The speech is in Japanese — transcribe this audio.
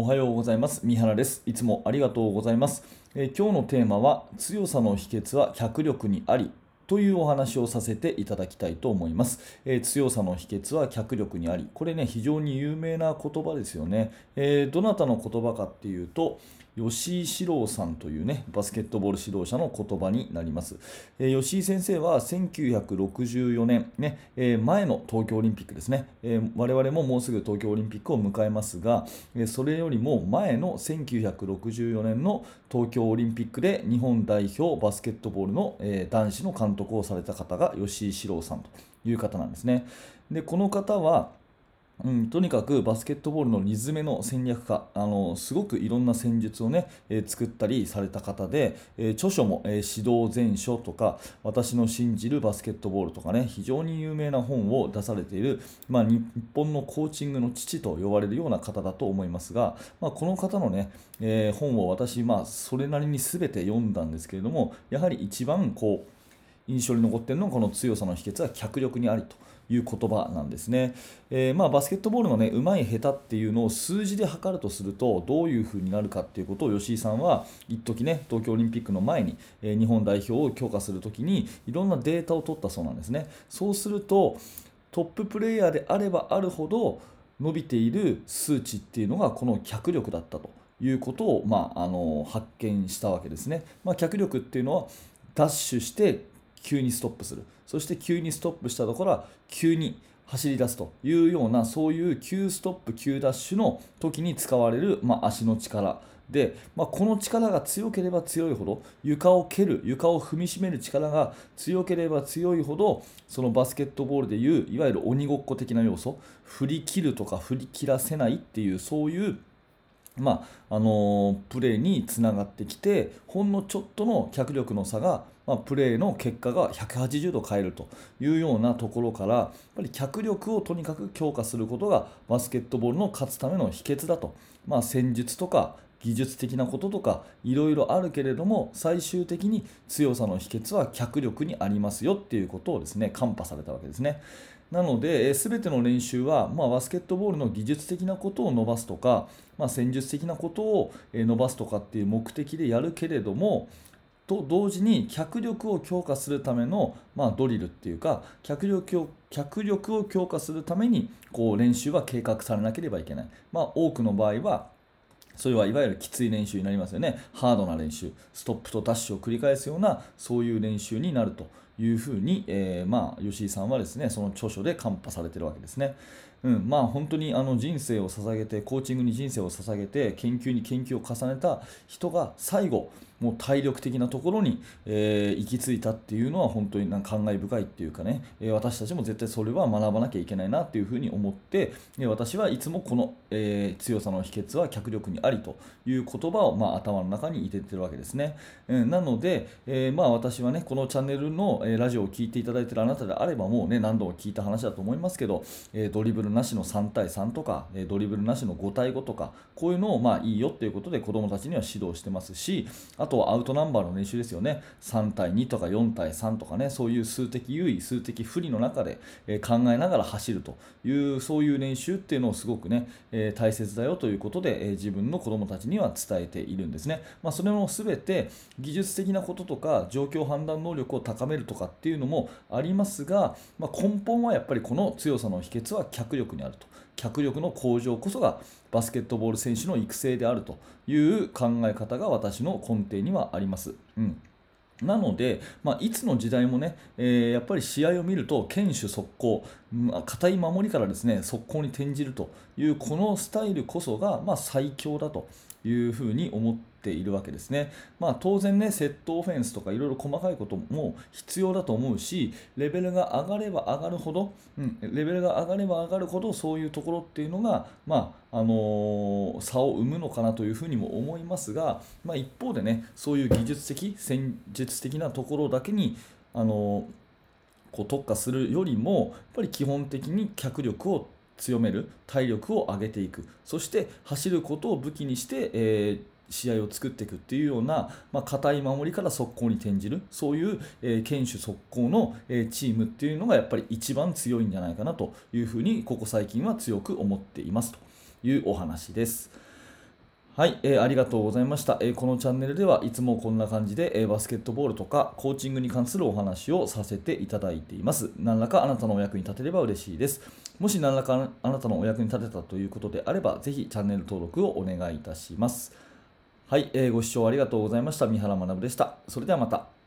おはようございます三原ですいつもありがとうございます、えー、今日のテーマは強さの秘訣は脚力にありというお話をさせていただきたいと思います。えー、強さの秘訣は脚力にあり。これね、非常に有名な言葉ですよね。えー、どなたの言葉かっていうと、吉井史郎さんというね、バスケットボール指導者の言葉になります。えー、吉井先生は1964年、ねえー、前の東京オリンピックですね、えー、我々ももうすぐ東京オリンピックを迎えますが、えそれよりも前の1964年の東京オリンピックで日本代表バスケットボールの、え男子の監督をされた方が吉井史郎さんという方なんですね。でこの方はうん、とにかくバスケットボールのリズムの戦略家。あのすごくいろんな戦術をね、えー、作ったりされた方で、えー、著書も、えー、指導全書とか私の信じるバスケットボールとかね非常に有名な本を出されている、まあ、日本のコーチングの父と呼ばれるような方だと思いますが、まあ、この方のね、え本を私、まあ、それなりに全て読んだんですけれどもやはり一番こう印象に残っているのはこの強さの秘訣は脚力にありと。いう言葉なんですね。えー、まあ、バスケットボールのね、うまい下手っていうのを数字で測るとすると、どういう風になるかっていうことを吉井さんは、一時ね、東京オリンピックの前に、え、日本代表を強化するときに、いろんなデータを取ったそうなんですね。そうすると、トッププレーヤーであればあるほど、伸びている数値っていうのが、この脚力だったと。いうことを、まあ、あの発見したわけですね。まあ、脚力っていうのはダッシュして急にストップする。そして急にストップしたところは急に走り出すというようなそういう急ストップ急ダッシュの時に使われる、まあ、足の力。で、まあ、この力が強ければ強いほど床を蹴る床を踏みしめる力が強ければ強いほどそのバスケットボールでいういわゆる鬼ごっこ的な要素振り切るとか振り切らせないっていうそういうまああのー、プレーにつながってきてほんのちょっとの脚力の差がまあ、プレーの結果が180度変えるというようなところからやっぱり脚力をとにかく強化することがバスケットボールの勝つための秘訣だと、まあ、戦術とか技術的なこととかいろいろあるけれども最終的に強さの秘訣は脚力にありますよっていうことをですねカンパされたわけですね。なので、すべての練習は、まあ、バスケットボールの技術的なことを伸ばすとか、まあ、戦術的なことを伸ばすとかっていう目的でやるけれども、と同時に脚力を強化するための、まあ、ドリルっていうか脚力を脚力を強化するためにこう練習は計画されなければいけない、まあ、多くの場合はそれはいわゆるきつい練習になりますよねハードな練習ストップとダッシュを繰り返すようなそういう練習になるというふうに、えー、まあ、吉井さんはですねその著書でカンパされているわけですね。うん、まあ本当にあの人生を捧げてコーチングに人生を捧げて研究に研究を重ねた人が最後もう体力的なところに、えー、行き着いたっていうのは本当になんか感慨深いっていうかね、えー、私たちも絶対それは学ばなきゃいけないなっていうふうに思って、えー、私はいつもこの、え強さの秘訣は脚力にありという言葉を、まあ、頭の中に入れてるわけですね、えなので、えまあ、私はねこのチャンネルの、えラジオを聴いていただいているあなたであればもうね何度も聞いた話だと思いますけど、えドリブルなしの3対3とか、えドリブルなしの5対5とかこういうのをまあいいよっていうことで子どもたちには指導してますしあとはアウトナンバーの練習ですよね。3対2とか4対3とかね。そういう数的優位数的不利の中で、え考えながら走るというそういう練習っていうのをすごくね、え大切だよということで、え自分の子どもたちには伝えているんですね、まあ、それも全て技術的なこととか状況判断能力を高めるとかっていうのもありますが、まあ、根本はやっぱりこの強さの秘訣は脚力にあると。脚力の向上こそがバスケットボール選手の育成であるという考え方が私の根底にはあります。うんなので、まあ、いつの時代もね、えー、やっぱり試合を見ると、堅守速攻、硬い守りからですね速攻に転じるというこのスタイルこそが、まあ、最強だというふうに思っているわけですね。まあ、当然ね、セットオフェンスとかいろいろ細かいことも必要だと思うし、レベルが上がれば上がるほど、うん、レベルが上がれば上がるほど、そういうところっていうのが、まああのー、差を生むのかなというふうにも思いますが、まあ、一方でね、そういう技術的、戦術的なところだけに、あのー、こう特化するよりも、やっぱり基本的に脚力を強める体力を上げていくそして走ることを武器にして、えー、試合を作っていくっていうような、まあ、硬い守りから速攻に転じるそういう、えー、堅守速攻の、えー、チームっていうのがやっぱり一番強いんじゃないかなというふうにここ最近は強く思っていますというお話です。はい、えーありがとうございました、えーこのチャンネルではいつもこんな感じで、えーバスケットボールとかコーチングに関するお話をさせていただいています。何らかあなたのお役に立てれば嬉しいです。もし何らかあなたのお役に立てたということであれば、ぜひチャンネル登録をお願いいたします。はい、えーご視聴ありがとうございました。三原学でした。それではまた。